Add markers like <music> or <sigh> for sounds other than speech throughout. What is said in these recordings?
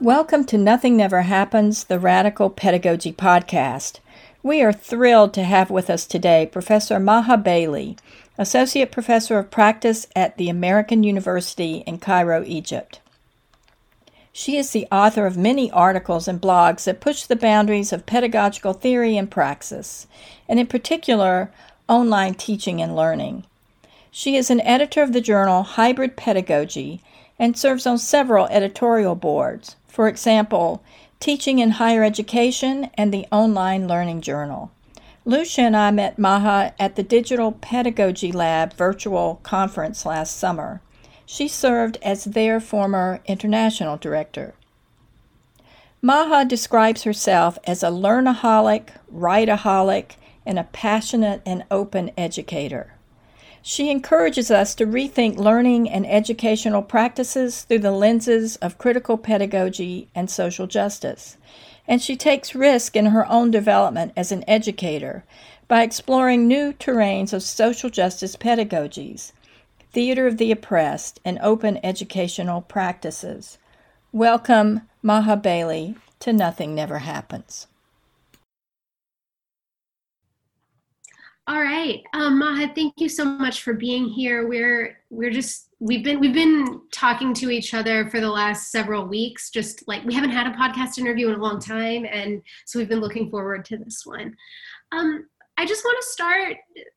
Welcome to Nothing Never Happens, the Radical Pedagogy Podcast. We are thrilled to have with us today Professor Maha Bali, Associate Professor of Practice at the American University in Cairo, Egypt. She is the author of many articles and blogs that push the boundaries of pedagogical theory and praxis, and in particular, online teaching and learning. She is an editor of the journal Hybrid Pedagogy and serves on several editorial boards, for example, Teaching in Higher Education and the Online Learning Journal. Lucia and I met Maha at the Digital Pedagogy Lab virtual conference last summer. She served as their former international director. Maha describes herself as a learnaholic, writeaholic, and a passionate and open educator. She encourages us to rethink learning and educational practices through the lenses of critical pedagogy and social justice. And she takes risk in her own development as an educator by exploring new terrains of social justice pedagogies, theater of the oppressed, and open educational practices. Welcome, Maha Bali, to Nothing Never Happens. All right, um, Maha, thank you so much for being here. We're we're just we've been we've been talking to each other for the last several weeks. Just like we haven't had a podcast interview in a long time, and so we've been looking forward to this one. Um, I just want to start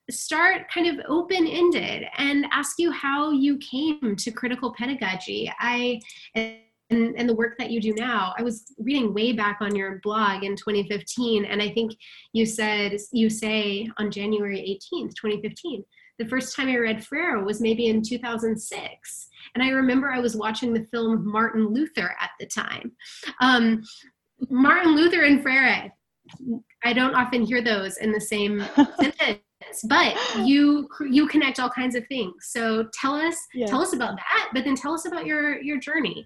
start kind of open ended and ask you how you came to critical pedagogy. I and, and the work that you do now i was reading way back on your blog in 2015 and i think you said you say on january 18th 2015 the first time i read Freire was maybe in 2006 and i remember i was watching the film martin luther at the time um, martin luther and freire i don't often hear those in the same <laughs> sentence but you you connect all kinds of things so tell us yeah. tell us about that but then tell us about your your journey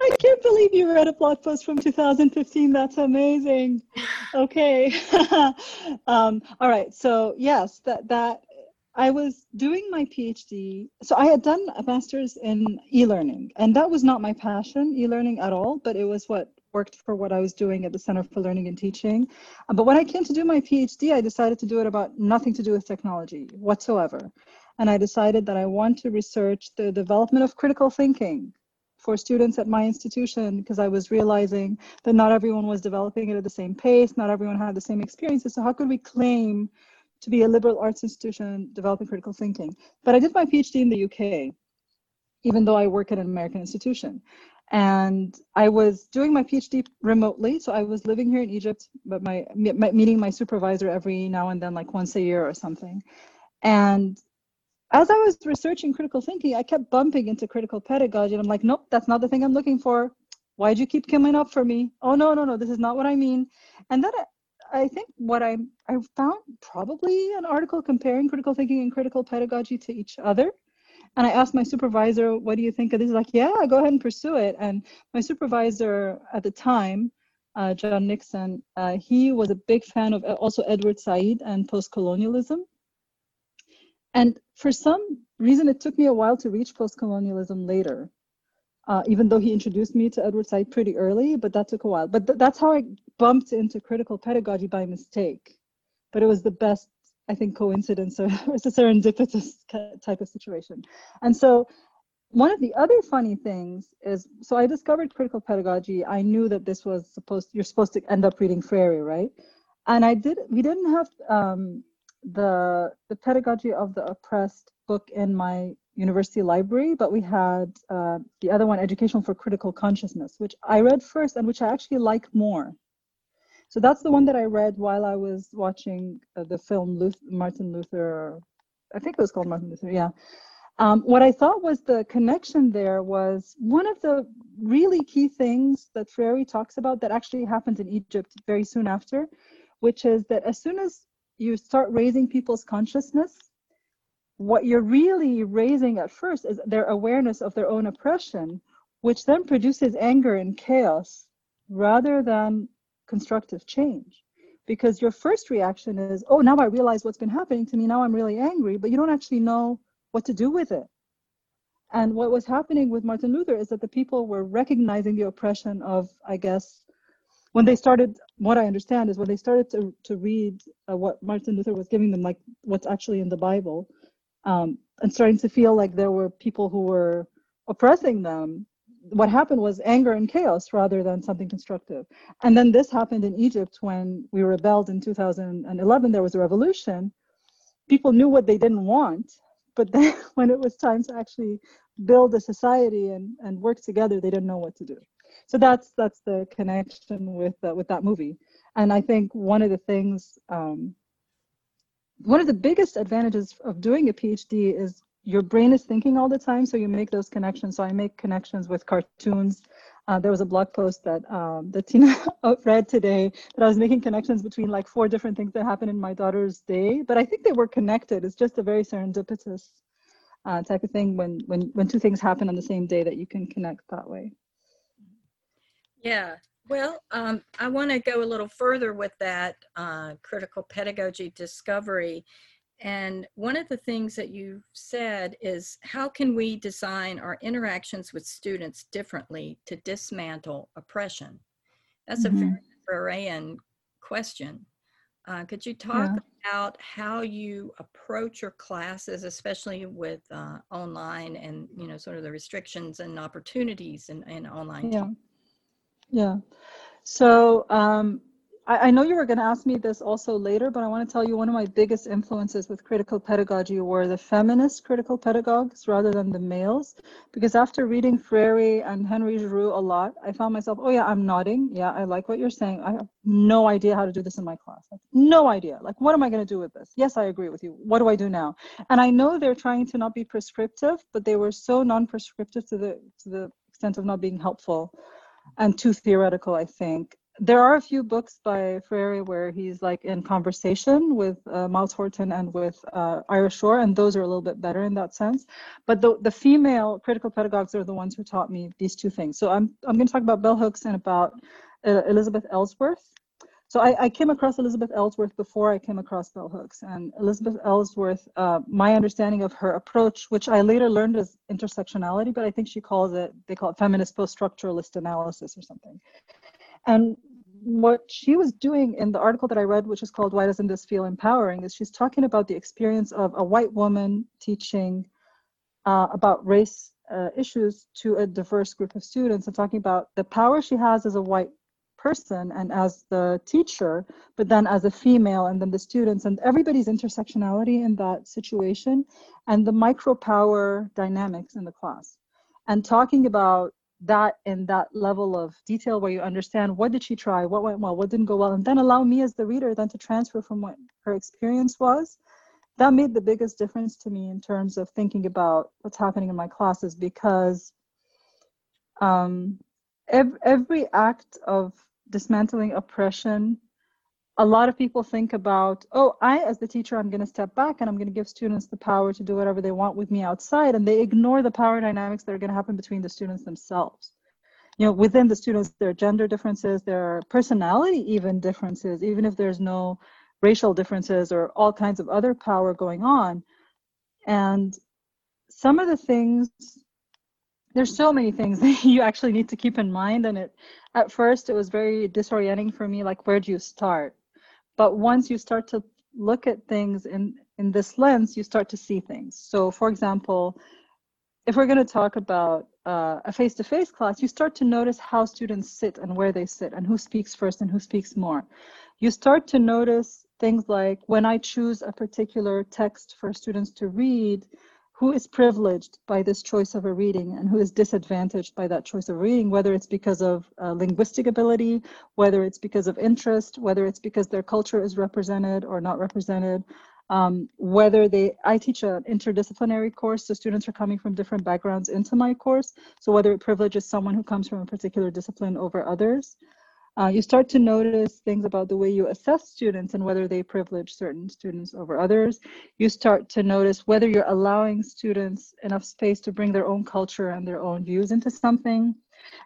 I can't believe you read a blog post from 2015. That's amazing. <laughs> Okay. <laughs> um, all right. So yes, that that I was doing my PhD. So I had done a master's in e-learning, and that was not my passion, e-learning at all. But it was what worked for what I was doing at the Center for Learning and Teaching. Uh, but when I came to do my PhD, I decided to do it about nothing to do with technology whatsoever. And I decided that I want to research the development of critical thinking for students at my institution because I was realizing that not everyone was developing it at the same pace, not everyone had the same experiences. So how could we claim to be a liberal arts institution developing critical thinking? But I did my PhD in the UK, even though I work at an American institution. And I was doing my PhD remotely, so I was living here in Egypt, but my, my meeting my supervisor every now and then, like once a year or something. And as I was researching critical thinking, I kept bumping into critical pedagogy. And I'm like, nope, that's not the thing I'm looking for. Why'd you keep coming up for me? Oh, no, no, no, this is not what I mean. And then I, I think what I, I found probably an article comparing critical thinking and critical pedagogy to each other. And I asked my supervisor, what do you think of this? He's like, yeah, go ahead and pursue it. And my supervisor at the time, uh, John Nixon, uh, he was a big fan of also Edward Said and post-colonialism. And for some reason, it took me a while to reach post-colonialism later, uh, even though he introduced me to Edward Said pretty early, but that took a while. But th- that's how I bumped into critical pedagogy by mistake. But it was the best, I think, coincidence or <laughs> it's a serendipitous type of situation. And so one of the other funny things is, so I discovered critical pedagogy. I knew that this was supposed, you're supposed to end up reading Freire, right? And I did, we didn't have, um, the the pedagogy of the oppressed book in my university library, but we had uh, the other one, Education for Critical Consciousness, which I read first and which I actually like more. So that's the one that I read while I was watching uh, the film Luther, Martin Luther. I think it was called Martin Luther. Yeah. Um, what I thought was the connection there was one of the really key things that Freire talks about that actually happened in Egypt very soon after, which is that as soon as you start raising people's consciousness, what you're really raising at first is their awareness of their own oppression, which then produces anger and chaos rather than constructive change. because your first reaction is, oh, now I realize what's been happening to me. Now I'm really angry, but you don't actually know what to do with it. And what was happening with Martin Luther is that the people were recognizing the oppression of, I guess, when they started, what I understand is when they started to, to read uh, what Martin Luther was giving them, like what's actually in the Bible, um, and starting to feel like there were people who were oppressing them, what happened was anger and chaos rather than something constructive. And then this happened in Egypt when we rebelled in 2011. There was a revolution. People knew what they didn't want, but then <laughs> when it was time to actually build a society and, and work together, they didn't know what to do. So that's that's the connection with uh, with that movie. And I think one of the things, um, one of the biggest advantages of doing a PhD is your brain is thinking all the time, so you make those connections. So I make connections with cartoons. Uh, there was a blog post that um, that Tina <laughs> read today that I was making connections between like four different things that happened in my daughter's day, but I think they were connected. It's just a very serendipitous uh, type of thing when when when two things happen on the same day that you can connect that way. Yeah. Well, um, I want to go a little further with that uh, critical pedagogy discovery and one of the things that you said is how can we design our interactions with students differently to dismantle oppression? That's mm-hmm. a very Freirean question. Uh, could you talk yeah. about how you approach your classes, especially with uh, online and you know sort of the restrictions and opportunities in, in online? Yeah, yeah. So um, I, I know you were going to ask me this also later, but I want to tell you one of my biggest influences with critical pedagogy were the feminist critical pedagogues rather than the males. Because after reading Freire and Henry Giroux a lot, I found myself, oh yeah, I'm nodding. Yeah, I like what you're saying. I have no idea how to do this in my class. Like, no idea. Like, what am I going to do with this? Yes, I agree with you. What do I do now? And I know they're trying to not be prescriptive, but they were so non-prescriptive to the to the extent of not being helpful and too theoretical, I think there are a few books by Freire where he's like in conversation with uh, Myles Horton and with uh, Ira Shor, and those are a little bit better in that sense. But the, the female critical pedagogues are the ones who taught me these two things. So I'm, I'm going to talk about bell hooks and about uh, Elizabeth Ellsworth. So I, I, came across Elizabeth Ellsworth before I came across bell hooks. And Elizabeth Ellsworth, uh, my understanding of her approach, which I later learned as intersectionality, but I think she calls it, they call it feminist post-structuralist analysis or something. And what she was doing in the article that I read, which is called Why Doesn't This Feel Empowering, is she's talking about the experience of a white woman teaching uh, about race uh, issues to a diverse group of students and talking about the power she has as a white person and as the teacher, but then as a female and then the students and everybody's intersectionality in that situation and the micro power dynamics in the class. And talking about that in that level of detail where you understand what did she try what went well what didn't go well and then allow me as the reader then to transfer from what her experience was that made the biggest difference to me in terms of thinking about what's happening in my classes because um, every, every act of dismantling oppression a lot of people think about, oh, I, as the teacher, I'm going to step back and I'm going to give students the power to do whatever they want with me outside. And they ignore the power dynamics that are going to happen between the students themselves. You know, within the students, there are gender differences, there are personality even differences, even if there's no racial differences or all kinds of other power going on. And some of the things, there's so many things <laughs> that you actually need to keep in mind. And it, at first, it was very disorienting for me. Like, where do you start? But once you start to look at things in, in this lens, you start to see things. So, for example, if we're going to talk about uh, a face to face class, you start to notice how students sit and where they sit and who speaks first and who speaks more. You start to notice things like when I choose a particular text for students to read, who is privileged by this choice of a reading and who is disadvantaged by that choice of reading, whether it's because of uh, linguistic ability, whether it's because of interest, whether it's because their culture is represented or not represented, um, whether they, I teach an interdisciplinary course, so students are coming from different backgrounds into my course. So whether it privileges someone who comes from a particular discipline over others, uh, you start to notice things about the way you assess students and whether they privilege certain students over others. You start to notice whether you're allowing students enough space to bring their own culture and their own views into something.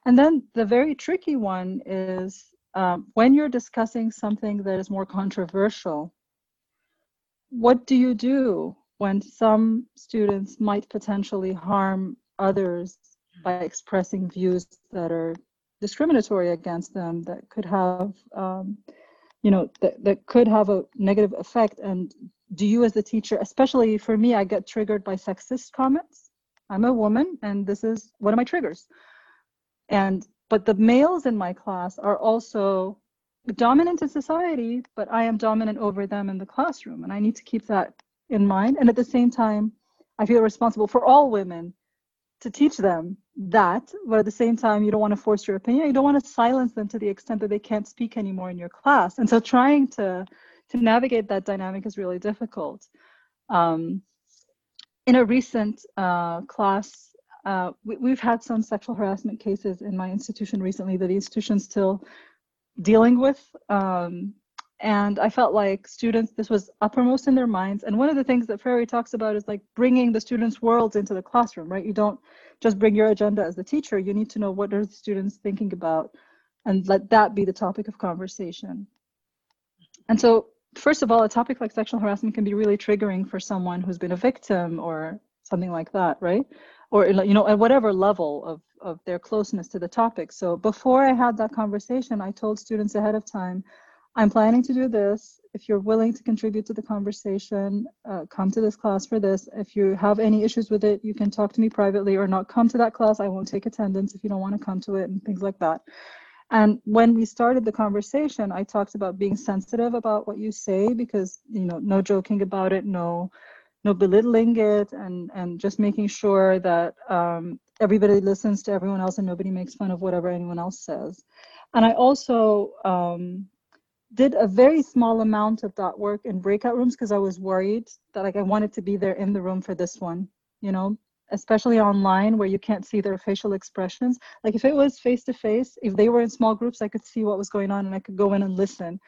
And then the very tricky one is um, when you're discussing something that is more controversial, what do you do when some students might potentially harm others by expressing views that are discriminatory against them that could have um, you know that, that could have a negative effect. And do you as a teacher especially for me i get triggered by sexist comments. I'm a woman and this is one of my triggers. And but the males in my class are also dominant in society but i am dominant over them in the classroom and i need to keep that in mind. And at the same time i feel responsible for all women to teach them that but at the same time you don't want to force your opinion. You don't want to silence them to the extent that they can't speak anymore in your class. And so trying to to navigate that dynamic is really difficult. Um, in a recent uh, class uh, we, have had some sexual harassment cases in my institution recently that the institution's still dealing with um, and i felt like students this was uppermost in their minds. And one of the things that Freire talks about is like bringing the students worlds into the classroom right? You don't just bring your agenda as the teacher. You need to know what are the students thinking about and let that be the topic of conversation. And so first of all a topic like sexual harassment can be really triggering for someone who's been a victim or something like that right? Or you know at whatever level of of their closeness to the topic. So before i had that conversation i told students ahead of time I'm planning to do this. If you're willing to contribute to the conversation, uh, come to this class for this. If you have any issues with it, you can talk to me privately or not come to that class. I won't take attendance if you don't want to come to it and things like that. And when we started the conversation, I talked about being sensitive about what you say because, you know, no joking about it, no no belittling it and and just making sure that um, everybody listens to everyone else and nobody makes fun of whatever anyone else says and i also um, did a very small amount of that work in breakout rooms because I was worried that like I wanted to be there in the room for this one, you know, especially online where you can't see their facial expressions. Like if it was face to face, if they were in small groups, I could see what was going on and I could go in and listen.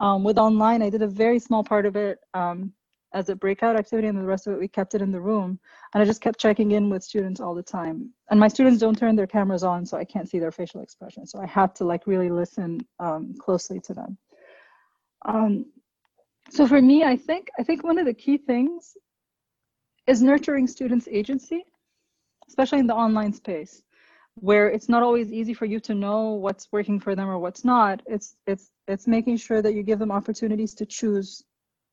Um, with online, I did a very small part of it um, as a breakout activity, and the rest of it we kept it in the room. And I just kept checking in with students all the time. And my students don't turn their cameras on, so I can't see their facial expressions. So I had to like really listen um, closely to them. Um, so for me, I think I think one of the key things is nurturing students' agency, especially in the online space, where it's not always easy for you to know what's working for them or what's not. It's it's it's making sure that you give them opportunities to choose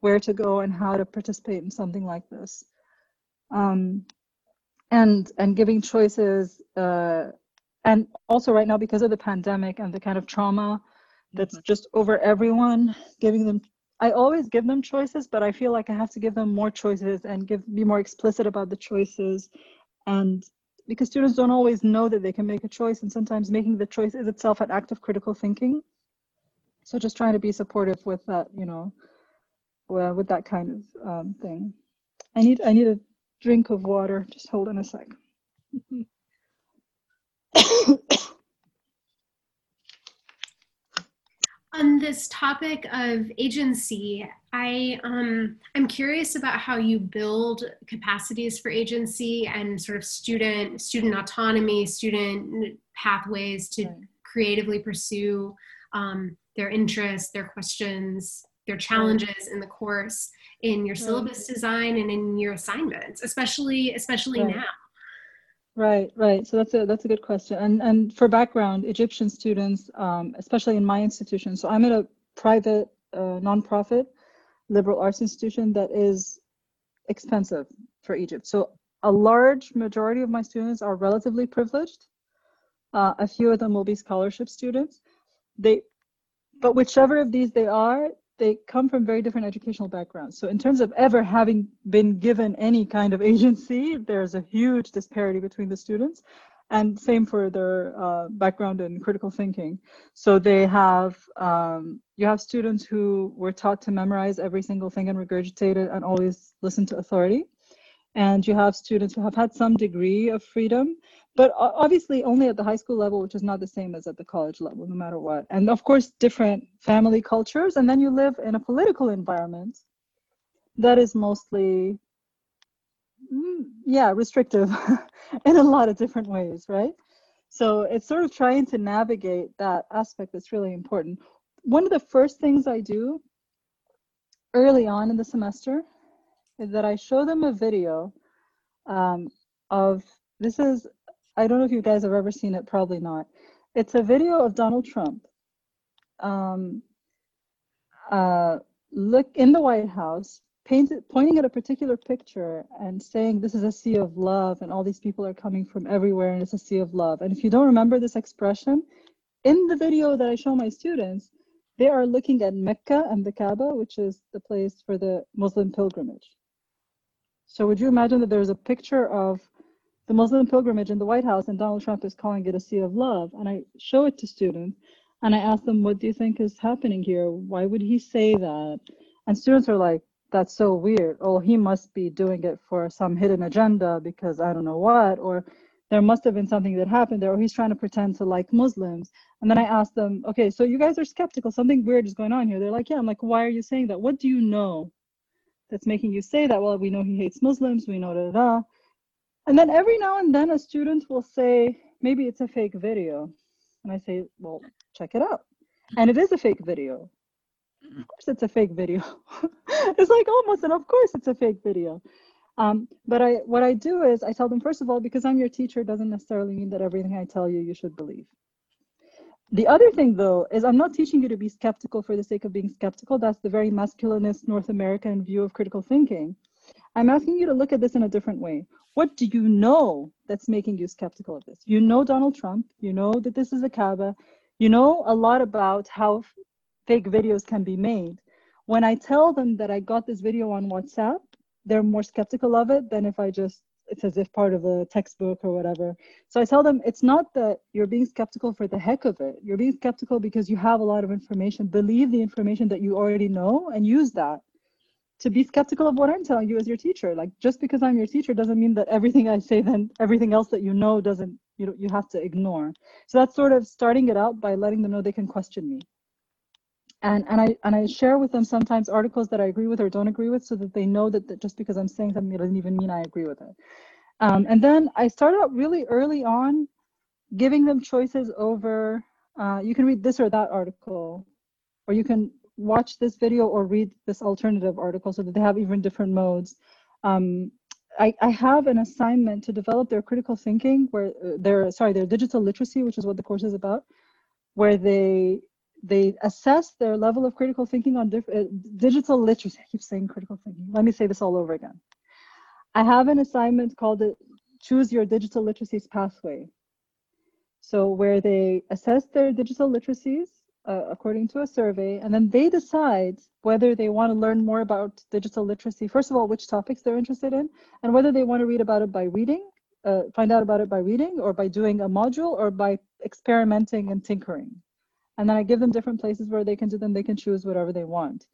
where to go and how to participate in something like this. Um, and and giving choices uh, and also right now because of the pandemic and the kind of trauma that's mm-hmm. just over everyone giving them i always give them choices but i feel like i have to give them more choices and give be more explicit about the choices. And because students don't always know that they can make a choice and sometimes making the choice is itself an act of critical thinking. So just trying to be supportive with that you know with that kind of um, thing. I need i need a drink of water. Just hold on a sec <coughs> <coughs> On this topic of agency, I um, I'm curious about how you build capacities for agency and sort of student student autonomy, student pathways to creatively pursue um, their interests, their questions, their challenges in the course in your syllabus design and in your assignments, especially especially right. now. Right, right. So that's a that's a good question. And and for background, Egyptian students, um, especially in my institution. So I'm at a private uh, nonprofit liberal arts institution that is expensive for Egypt. So a large majority of my students are relatively privileged. Uh, a few of them will be scholarship students. They, but whichever of these they are, they come from very different educational backgrounds. So in terms of ever having been given any kind of agency, there's a huge disparity between the students. And same for their uh, background in critical thinking. So they have, um, you have students who were taught to memorize every single thing and regurgitate it and always listen to authority. And you have students who have had some degree of freedom, but obviously only at the high school level, which is not the same as at the college level, no matter what. And of course, different family cultures. And then you live in a political environment that is mostly, mm, yeah, restrictive <laughs> in a lot of different ways, right? so it's sort of trying to navigate that aspect that's really important. One of the first things I do early on in the semester is that I show them a video um, of this is I don't know if you guys have ever seen it, probably not. It's a video of Donald Trump um, uh, look in the White House, painted, pointing at a particular picture and saying this is a sea of love and all these people are coming from everywhere and it's a sea of love. And if you don't remember this expression, in the video that I show my students, they are looking at Mecca and the Kaaba, which is the place for the Muslim pilgrimage. So would you imagine that there's a picture of the Muslim pilgrimage in the White House and Donald Trump is calling it a sea of love? And I show it to students and I ask them, what do you think is happening here? Why would he say that? And students are like, that's so weird. Oh, he must be doing it for some hidden agenda because I don't know what, or there must have been something that happened there, or he's trying to pretend to like Muslims. And then I ask them, okay, so you guys are skeptical, something weird is going on here. They're like, yeah. I'm like, why are you saying that? What do you know that's making you say that? Well, we know he hates Muslims, we know da da. And then every now and then a student will say, maybe it's a fake video. And I say, well, check it out. And it is a fake video. Of course, it's a fake video. <laughs> it's like almost, and of course, it's a fake video. Um, but I, what I do is I tell them first of all, because I'm your teacher, doesn't necessarily mean that everything I tell you you should believe. The other thing, though, is I'm not teaching you to be skeptical for the sake of being skeptical. That's the very masculinist North American view of critical thinking. I'm asking you to look at this in a different way. What do you know that's making you skeptical of this? You know Donald Trump. You know that this is a Kaaba. You know a lot about how fake videos can be made. When I tell them that I got this video on WhatsApp, they're more skeptical of it than if I just it's as if part of a textbook or whatever. So I tell them it's not that you're being skeptical for the heck of it. You're being skeptical because you have a lot of information. Believe the information that you already know and use that to be skeptical of what I'm telling you as your teacher. Like just because I'm your teacher doesn't mean that everything I say then everything else that you know doesn't you know you have to ignore. So that's sort of starting it out by letting them know they can question me. And and I and I share with them sometimes articles that I agree with or don't agree with so that they know that, that just because I'm saying something it doesn't even mean I agree with it. Um, and then I start out really early on giving them choices over uh, you can read this or that article or you can watch this video or read this alternative article so that they have even different modes. Um, I, I, have an assignment to develop their critical thinking, where uh, their sorry their digital literacy, which is what the course is about, where they they assess their level of critical thinking on diff- uh, digital literacy. I keep saying critical thinking. Let me say this all over again. I have an assignment called Choose Your Digital Literacies Pathway. So where they assess their digital literacies uh, according to a survey, and then they decide whether they want to learn more about digital literacy. First of all, which topics they're interested in, and whether they want to read about it by reading, uh, find out about it by reading, or by doing a module, or by experimenting and tinkering. And then I give them different places where they can do them. They can choose whatever they want.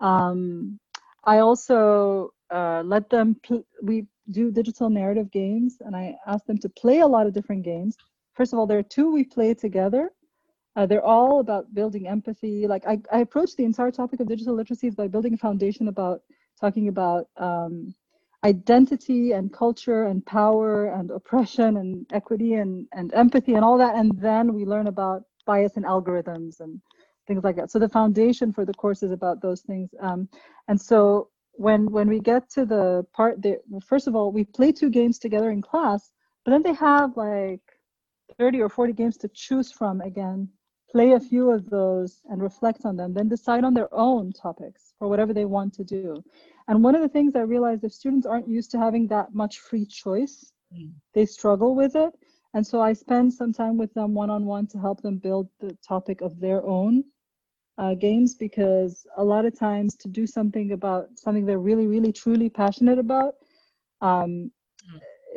Um, I also uh, let them. we do digital narrative games, and I ask them to play a lot of different games. First of all, there are two we play together uh, they're all about building empathy. Like I, I approach the entire topic of digital literacies by building a foundation about talking about um, identity and culture and power and oppression and equity and, and empathy and all that. And then we learn about bias and algorithms and things like that. So the foundation for the course is about those things. Um, and so when when we get to the part that first of all, we play two games together in class, but then they have like 30 or 40 games to choose from again play a few of those and reflect on them, then decide on their own topics for whatever they want to do. And one of the things I realized if students aren't used to having that much free choice, mm. they struggle with it. And so I spend some time with them one on one to help them build the topic of their own uh, games because a lot of times to do something about something they're really, really, truly passionate about, um,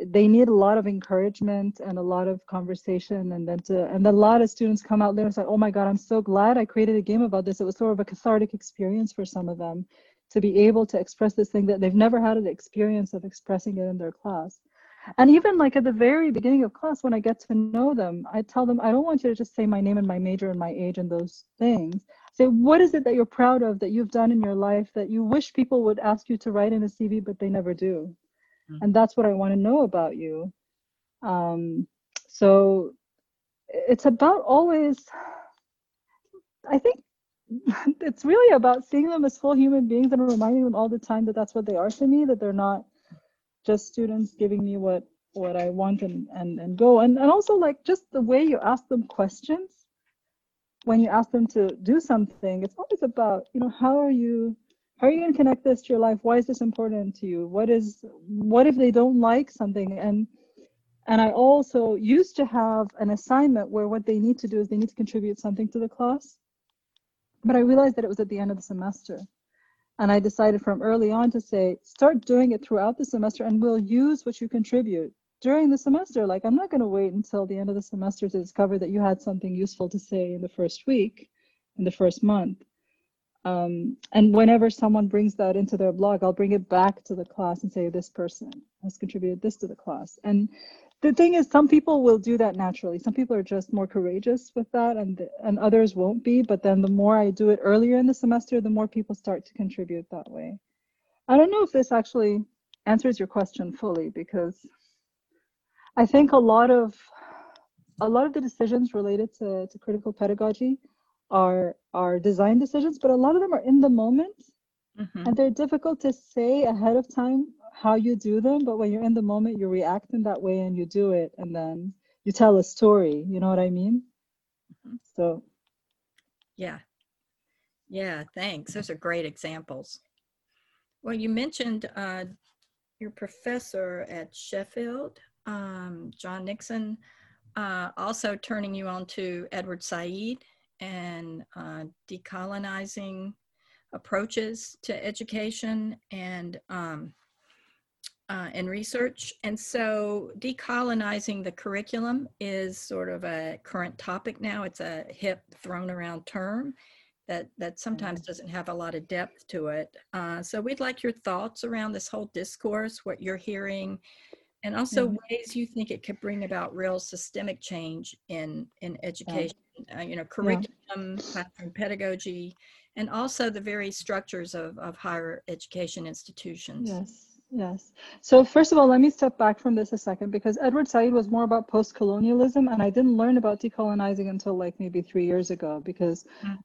they need a lot of encouragement and a lot of conversation. And then to and a lot of students come out there and say oh my god i'm so glad i created a game about this. It was sort of a cathartic experience for some of them to be able to express this thing that they've never had an experience of expressing it in their class and even like at the very beginning of class when i get to know them i tell them i don't want you to just say my name and my major and my age and those things say what is it that you're proud of that you've done in your life that you wish people would ask you to write in a cv but they never do Mm-hmm. and that's what I want to know about you. Um, so it's about always i think <laughs> it's really about seeing them as full human beings and reminding them all the time that that's what they are to me that they're not just students giving me what what i want and and, and go. And, and also like just the way you ask them questions when you ask them to do something it's always about you know how are you how are you going to connect this to your life? Why is this important to you? What is what if they don't like something? And and i also used to have an assignment where what they need to do is they need to contribute something to the class but i realized that it was at the end of the semester and i decided from early on to say start doing it throughout the semester and we'll use what you contribute during the semester. Like i'm not going to wait until the end of the semester to discover that you had something useful to say in the first week in the first month. Um, and whenever someone brings that into their blog i'll bring it back to the class and say this person has contributed this to the class. And the thing is some people will do that naturally some people are just more courageous with that and and others won't be but then the more i do it earlier in the semester the more people start to contribute that way i don't know if this actually answers your question fully because I think a lot of a lot of the decisions related to, to critical pedagogy are are design decisions, but a lot of them are in the moment mm-hmm. and they're difficult to say ahead of time how you do them. But when you're in the moment, you react in that way and you do it and then you tell a story. You know what I mean? Mm-hmm. So yeah. Yeah, thanks. Those are great examples. Well, you mentioned uh, your professor at Sheffield um, John Nixon, uh, also turning you on to Edward Said and uh, decolonizing approaches to education and um, uh, and research. And so decolonizing the curriculum is sort of a current topic now. It's a hip thrown around term that, that sometimes doesn't have a lot of depth to it. Uh, so we'd like your thoughts around this whole discourse, what you're hearing, and also mm-hmm. ways you think it could bring about real systemic change in in education uh, you know curriculum yeah. classroom pedagogy and also the very structures of, of higher education institutions yes yes so first of all let me step back from this a second because edward said was more about post-colonialism and i didn't learn about decolonizing until like maybe three years ago because mm.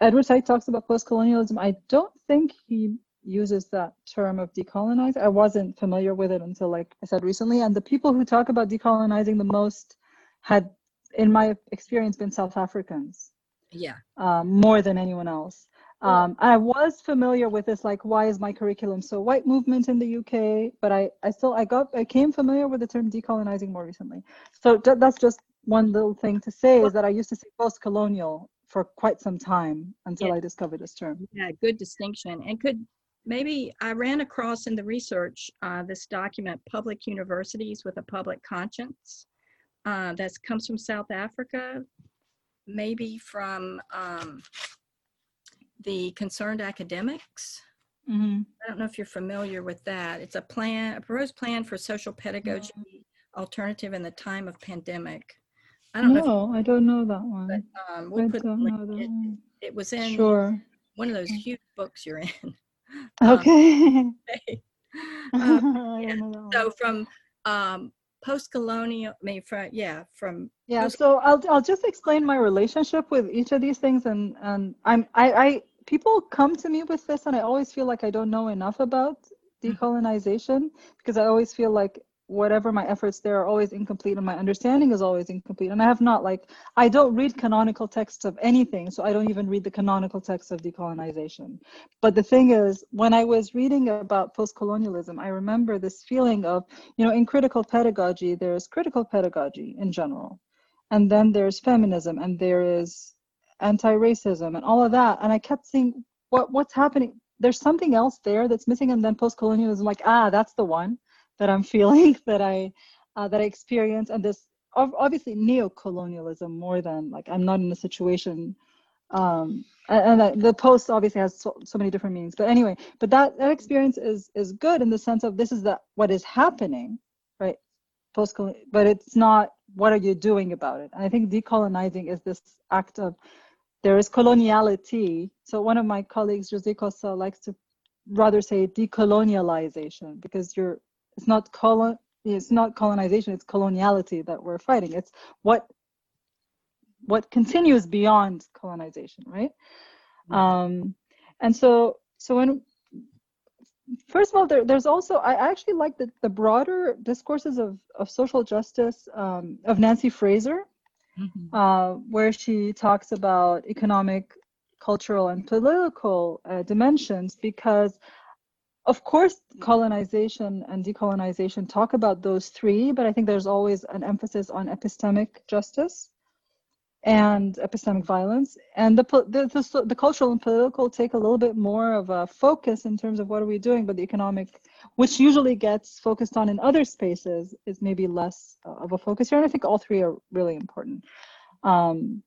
edward said talks about post-colonialism i don't think he uses that term of decolonize. I wasn't familiar with it until, like I said recently. And the people who talk about decolonizing the most had, in my experience, been South Africans. Yeah. Um, more than anyone else. Um, I was familiar with this, like, why is my curriculum so white movement in the UK? But I, I still, I got, I came familiar with the term decolonizing more recently. So th- that's just one little thing to say is that I used to say post-colonial for quite some time until yeah. I discovered this term. Yeah, good distinction. And could maybe I ran across in the research uh, this document, Public Universities with a Public Conscience, uh, that comes from South Africa, maybe from um, the Concerned Academics. Mm-hmm. I don't know if you're familiar with that. It's a plan, a proposed plan for social pedagogy mm-hmm. alternative in the time of pandemic. I don't no, know. I don't know that one. But, um, we'll I don't know that it, one. It was in sure. one of those huge books you're in. <laughs> Okay. <laughs> um, yeah. So from um, post-colonial, I mean, from yeah, from yeah. So I'll I'll just explain my relationship with each of these things, and and I'm I I people come to me with this, and I always feel like I don't know enough about mm-hmm. decolonization because I always feel like whatever my efforts there are always incomplete and my understanding is always incomplete and i have not like i don't read canonical texts of anything so i don't even read the canonical texts of decolonization but the thing is when i was reading about post-colonialism i remember this feeling of you know in critical pedagogy there's critical pedagogy in general and then there's feminism and there is anti-racism and all of that and i kept seeing what what's happening there's something else there that's missing and then post-colonialism like ah that's the one that I'm <laughs> feeling that I uh, that I experience, and this obviously neo-colonialism more than like I'm not in a situation. Um, and, and the post obviously has so, so many different meanings, but anyway, but that that experience is is good in the sense of this is the what is happening, right? Post, but it's not what are you doing about it. And I think decolonizing is this act of there is coloniality. So one of my colleagues, Jose Costa, likes to rather say decolonialization because you're it's not colon it's not colonization it's coloniality that we're fighting it's what what continues beyond colonization, right? Mm-hmm. Um, and so, so when first of all, there, there's also I actually like the, the broader discourses of, of social justice um, of Nancy Fraser, mm-hmm. uh, where she talks about economic, cultural, and political uh, dimensions because of course colonization and decolonization talk about those three but i think there's always an emphasis on epistemic justice and epistemic violence. And the, the, the, the, cultural and political take a little bit more of a focus in terms of what are we doing but the economic which usually gets focused on in other spaces is maybe less of a focus here. And i think all three are really important. Um,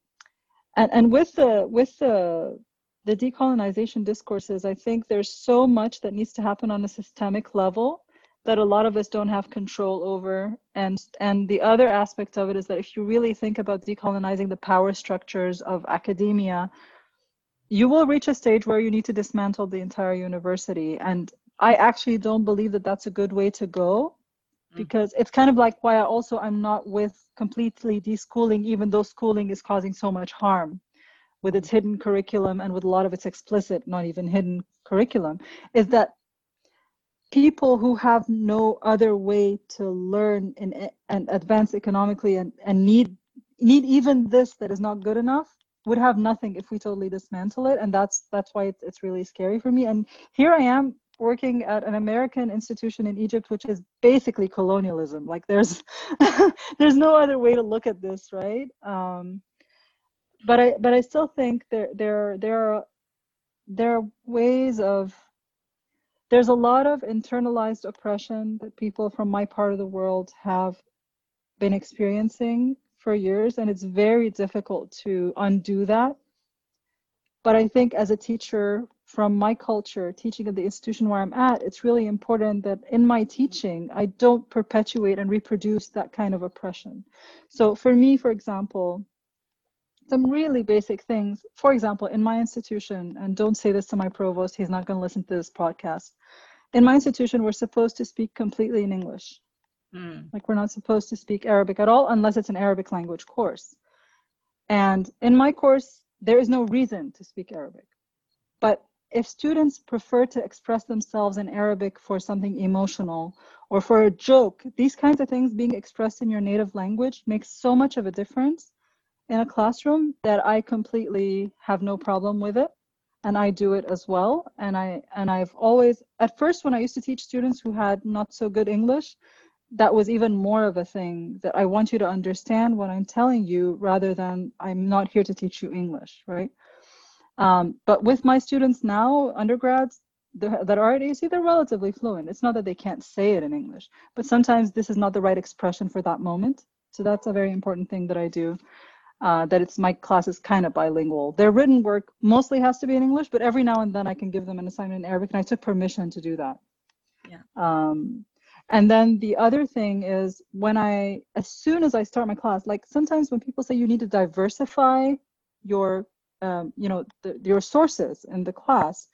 and and with the with the the decolonization discourses i think there's so much that needs to happen on a systemic level that a lot of us don't have control over. And and the other aspect of it is that if you really think about decolonizing the power structures of academia you will reach a stage where you need to dismantle the entire university. And i actually don't believe that that's a good way to go mm. because it's kind of like why I also i'm not with completely deschooling even though schooling is causing so much harm with its hidden curriculum and with a lot of its explicit not even hidden curriculum is that people who have no other way to learn and, and advance economically and, and need need even this that is not good enough would have nothing if we totally dismantle it. And that's that's why it's, it's really scary for me. And here i am working at an american institution in egypt which is basically colonialism. Like there's <laughs> there's no other way to look at this right? Um, but i but i still think there there there are there are ways of there's a lot of internalized oppression that people from my part of the world have been experiencing for years, and it's very difficult to undo that. But I think as a teacher from my culture, teaching at the institution where I'm at, it's really important that in my teaching, I don't perpetuate and reproduce that kind of oppression. So for me, for example, some really basic things. For example, in my institution, and don't say this to my provost, he's not going to listen to this podcast. In my institution, we're supposed to speak completely in English. Mm. Like, we're not supposed to speak Arabic at all unless it's an Arabic language course. And in my course, there is no reason to speak Arabic. But if students prefer to express themselves in Arabic for something emotional or for a joke, these kinds of things being expressed in your native language makes so much of a difference in a classroom that I completely have no problem with it and I do it as well and I and I've always at first when I used to teach students who had not so good English that was even more of a thing that I want you to understand what I'm telling you rather than I'm not here to teach you English right um, but with my students now undergrads that are at AC, they're relatively fluent. It's not that they can't say it in English, but sometimes this is not the right expression for that moment. So that's a very important thing that I do uh, that it's my class is kind of bilingual. Their written work mostly has to be in English, but every now and then I can give them an assignment in Arabic, and I took permission to do that. Yeah. Um, and then the other thing is when I, as soon as I start my class, like sometimes when people say you need to diversify your, um, you know, the, your sources in the class,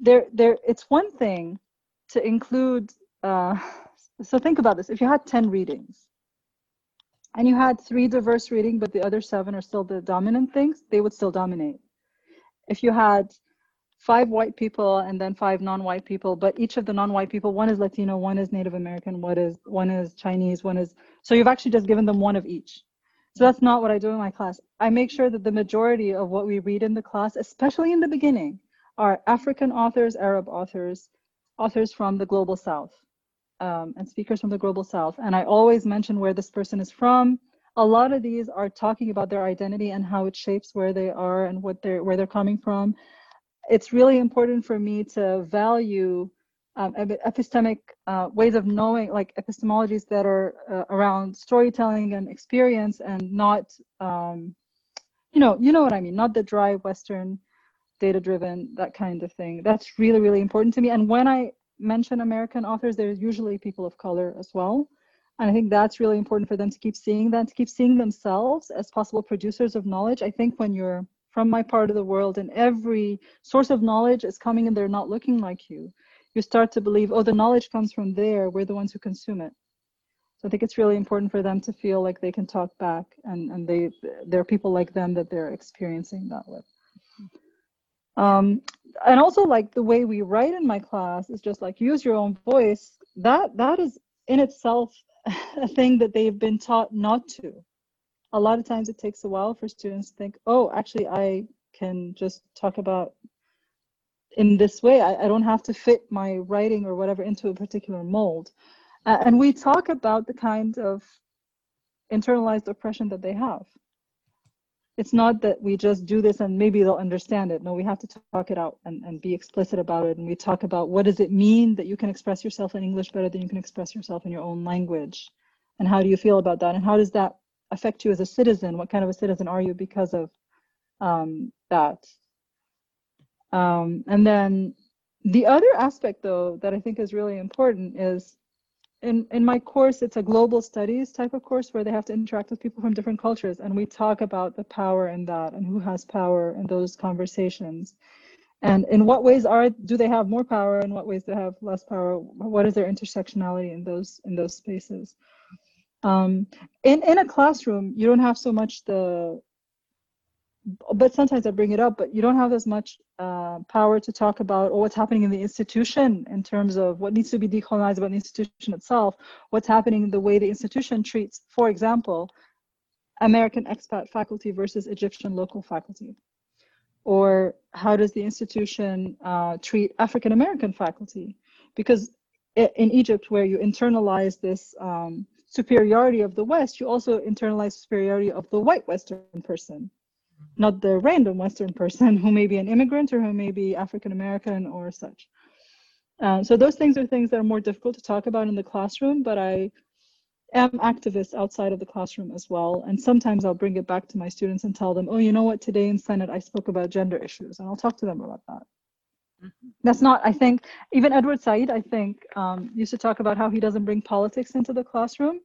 there, there, it's one thing to include. Uh, <laughs> so think about this: if you had ten readings, and you had three diverse reading, but the other seven are still the dominant things, they would still dominate. If you had five white people and then five non-white people, but each of the non-white people, one is Latino, one is Native American, one is one is Chinese, one is so you've actually just given them one of each. So that's not what I do in my class. I make sure that the majority of what we read in the class, especially in the beginning, are African authors, Arab authors, authors from the global south um, and speakers from the global south. And I always mention where this person is from. A lot of these are talking about their identity and how it shapes where they are and what they're where they're coming from. It's really important for me to value um, epistemic uh, ways of knowing, like epistemologies that are uh, around storytelling and experience, and not, um, you know, you know what I mean, not the dry Western data-driven that kind of thing. That's really really important to me. And when I mention American authors, there's usually people of color as well. And I think that's really important for them to keep seeing that, to keep seeing themselves as possible producers of knowledge. I think when you're from my part of the world and every source of knowledge is coming and they're not looking like you, you start to believe, oh, the knowledge comes from there. We're the ones who consume it. So I think it's really important for them to feel like they can talk back and, and they there are people like them that they're experiencing that with. Um, and also like the way we write in my class is just like use your own voice. That that is in itself <laughs> a thing that they've been taught not to. A lot of times it takes a while for students to think, oh, actually I can just talk about in this way. I, I don't have to fit my writing or whatever into a particular mold. Uh, and we talk about the kind of internalized oppression that they have. It's not that we just do this and maybe they'll understand it. No, we have to talk it out and, and be explicit about it. And we talk about what does it mean that you can express yourself in English better than you can express yourself in your own language? And how do you feel about that? And how does that affect you as a citizen? What kind of a citizen are you because of um, that? Um, and then the other aspect, though, that I think is really important is in, in my course, it's a global studies type of course where they have to interact with people from different cultures. And we talk about the power in that and who has power in those conversations. And in what ways are do they have more power? In what ways do they have less power? What is their intersectionality in those in those spaces? Um, in in a classroom, you don't have so much the but sometimes I bring it up, but you don't have as much uh, power to talk about or what's happening in the institution in terms of what needs to be decolonized about the institution itself, what's happening in the way the institution treats, for example, American expat faculty versus Egyptian local faculty. Or how does the institution uh, treat African American faculty? Because in Egypt, where you internalize this um, superiority of the West, you also internalize superiority of the white Western person not the random Western person who may be an immigrant or who may be African American or such. Uh, so those things are things that are more difficult to talk about in the classroom, but I am activist outside of the classroom as well. And sometimes I'll bring it back to my students and tell them, oh, you know what, today in Senate I spoke about gender issues, and I'll talk to them about that. Mm-hmm. That's not, I think, even Edward Said, I think, um, used to talk about how he doesn't bring politics into the classroom.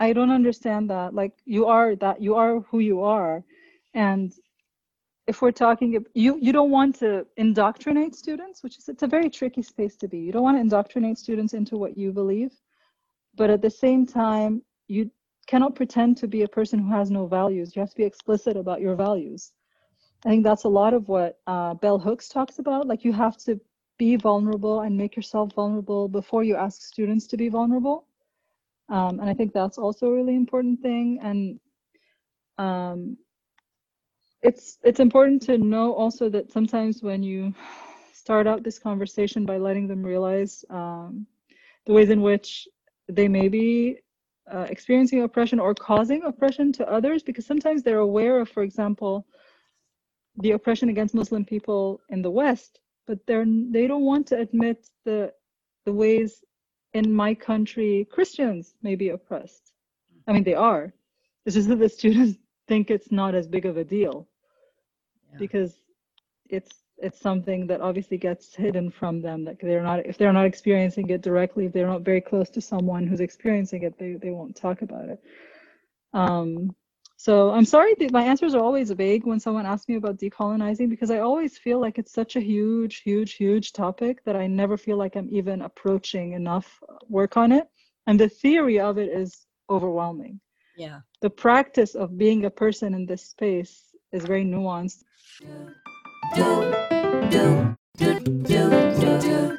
I don't understand that. Like, you are that, you are who you are and if we're talking, you you don't want to indoctrinate students, which is it's a very tricky space to be. You don't want to indoctrinate students into what you believe, but at the same time, you cannot pretend to be a person who has no values. You have to be explicit about your values. I think that's a lot of what uh, Bell Hooks talks about. Like you have to be vulnerable and make yourself vulnerable before you ask students to be vulnerable. Um, and I think that's also a really important thing. And um, it's it's important to know also that sometimes when you start out this conversation by letting them realize um, the ways in which they may be uh, experiencing oppression or causing oppression to others because sometimes they're aware of for example the oppression against muslim people in the west but they're they don't want to admit the the ways in my country christians may be oppressed. I mean they are. It's just that the <laughs> students think it's not as big of a deal because it's it's something that obviously gets hidden from them that they're not if they're not experiencing it directly if they're not very close to someone who's experiencing it they, they won't talk about it. Um, so i'm sorry that my answers are always vague when someone asks me about decolonizing because i always feel like it's such a huge huge huge topic that i never feel like i'm even approaching enough work on it. And the theory of it is overwhelming. Yeah. The practice of being a person in this space is very nuanced. Do, do, do,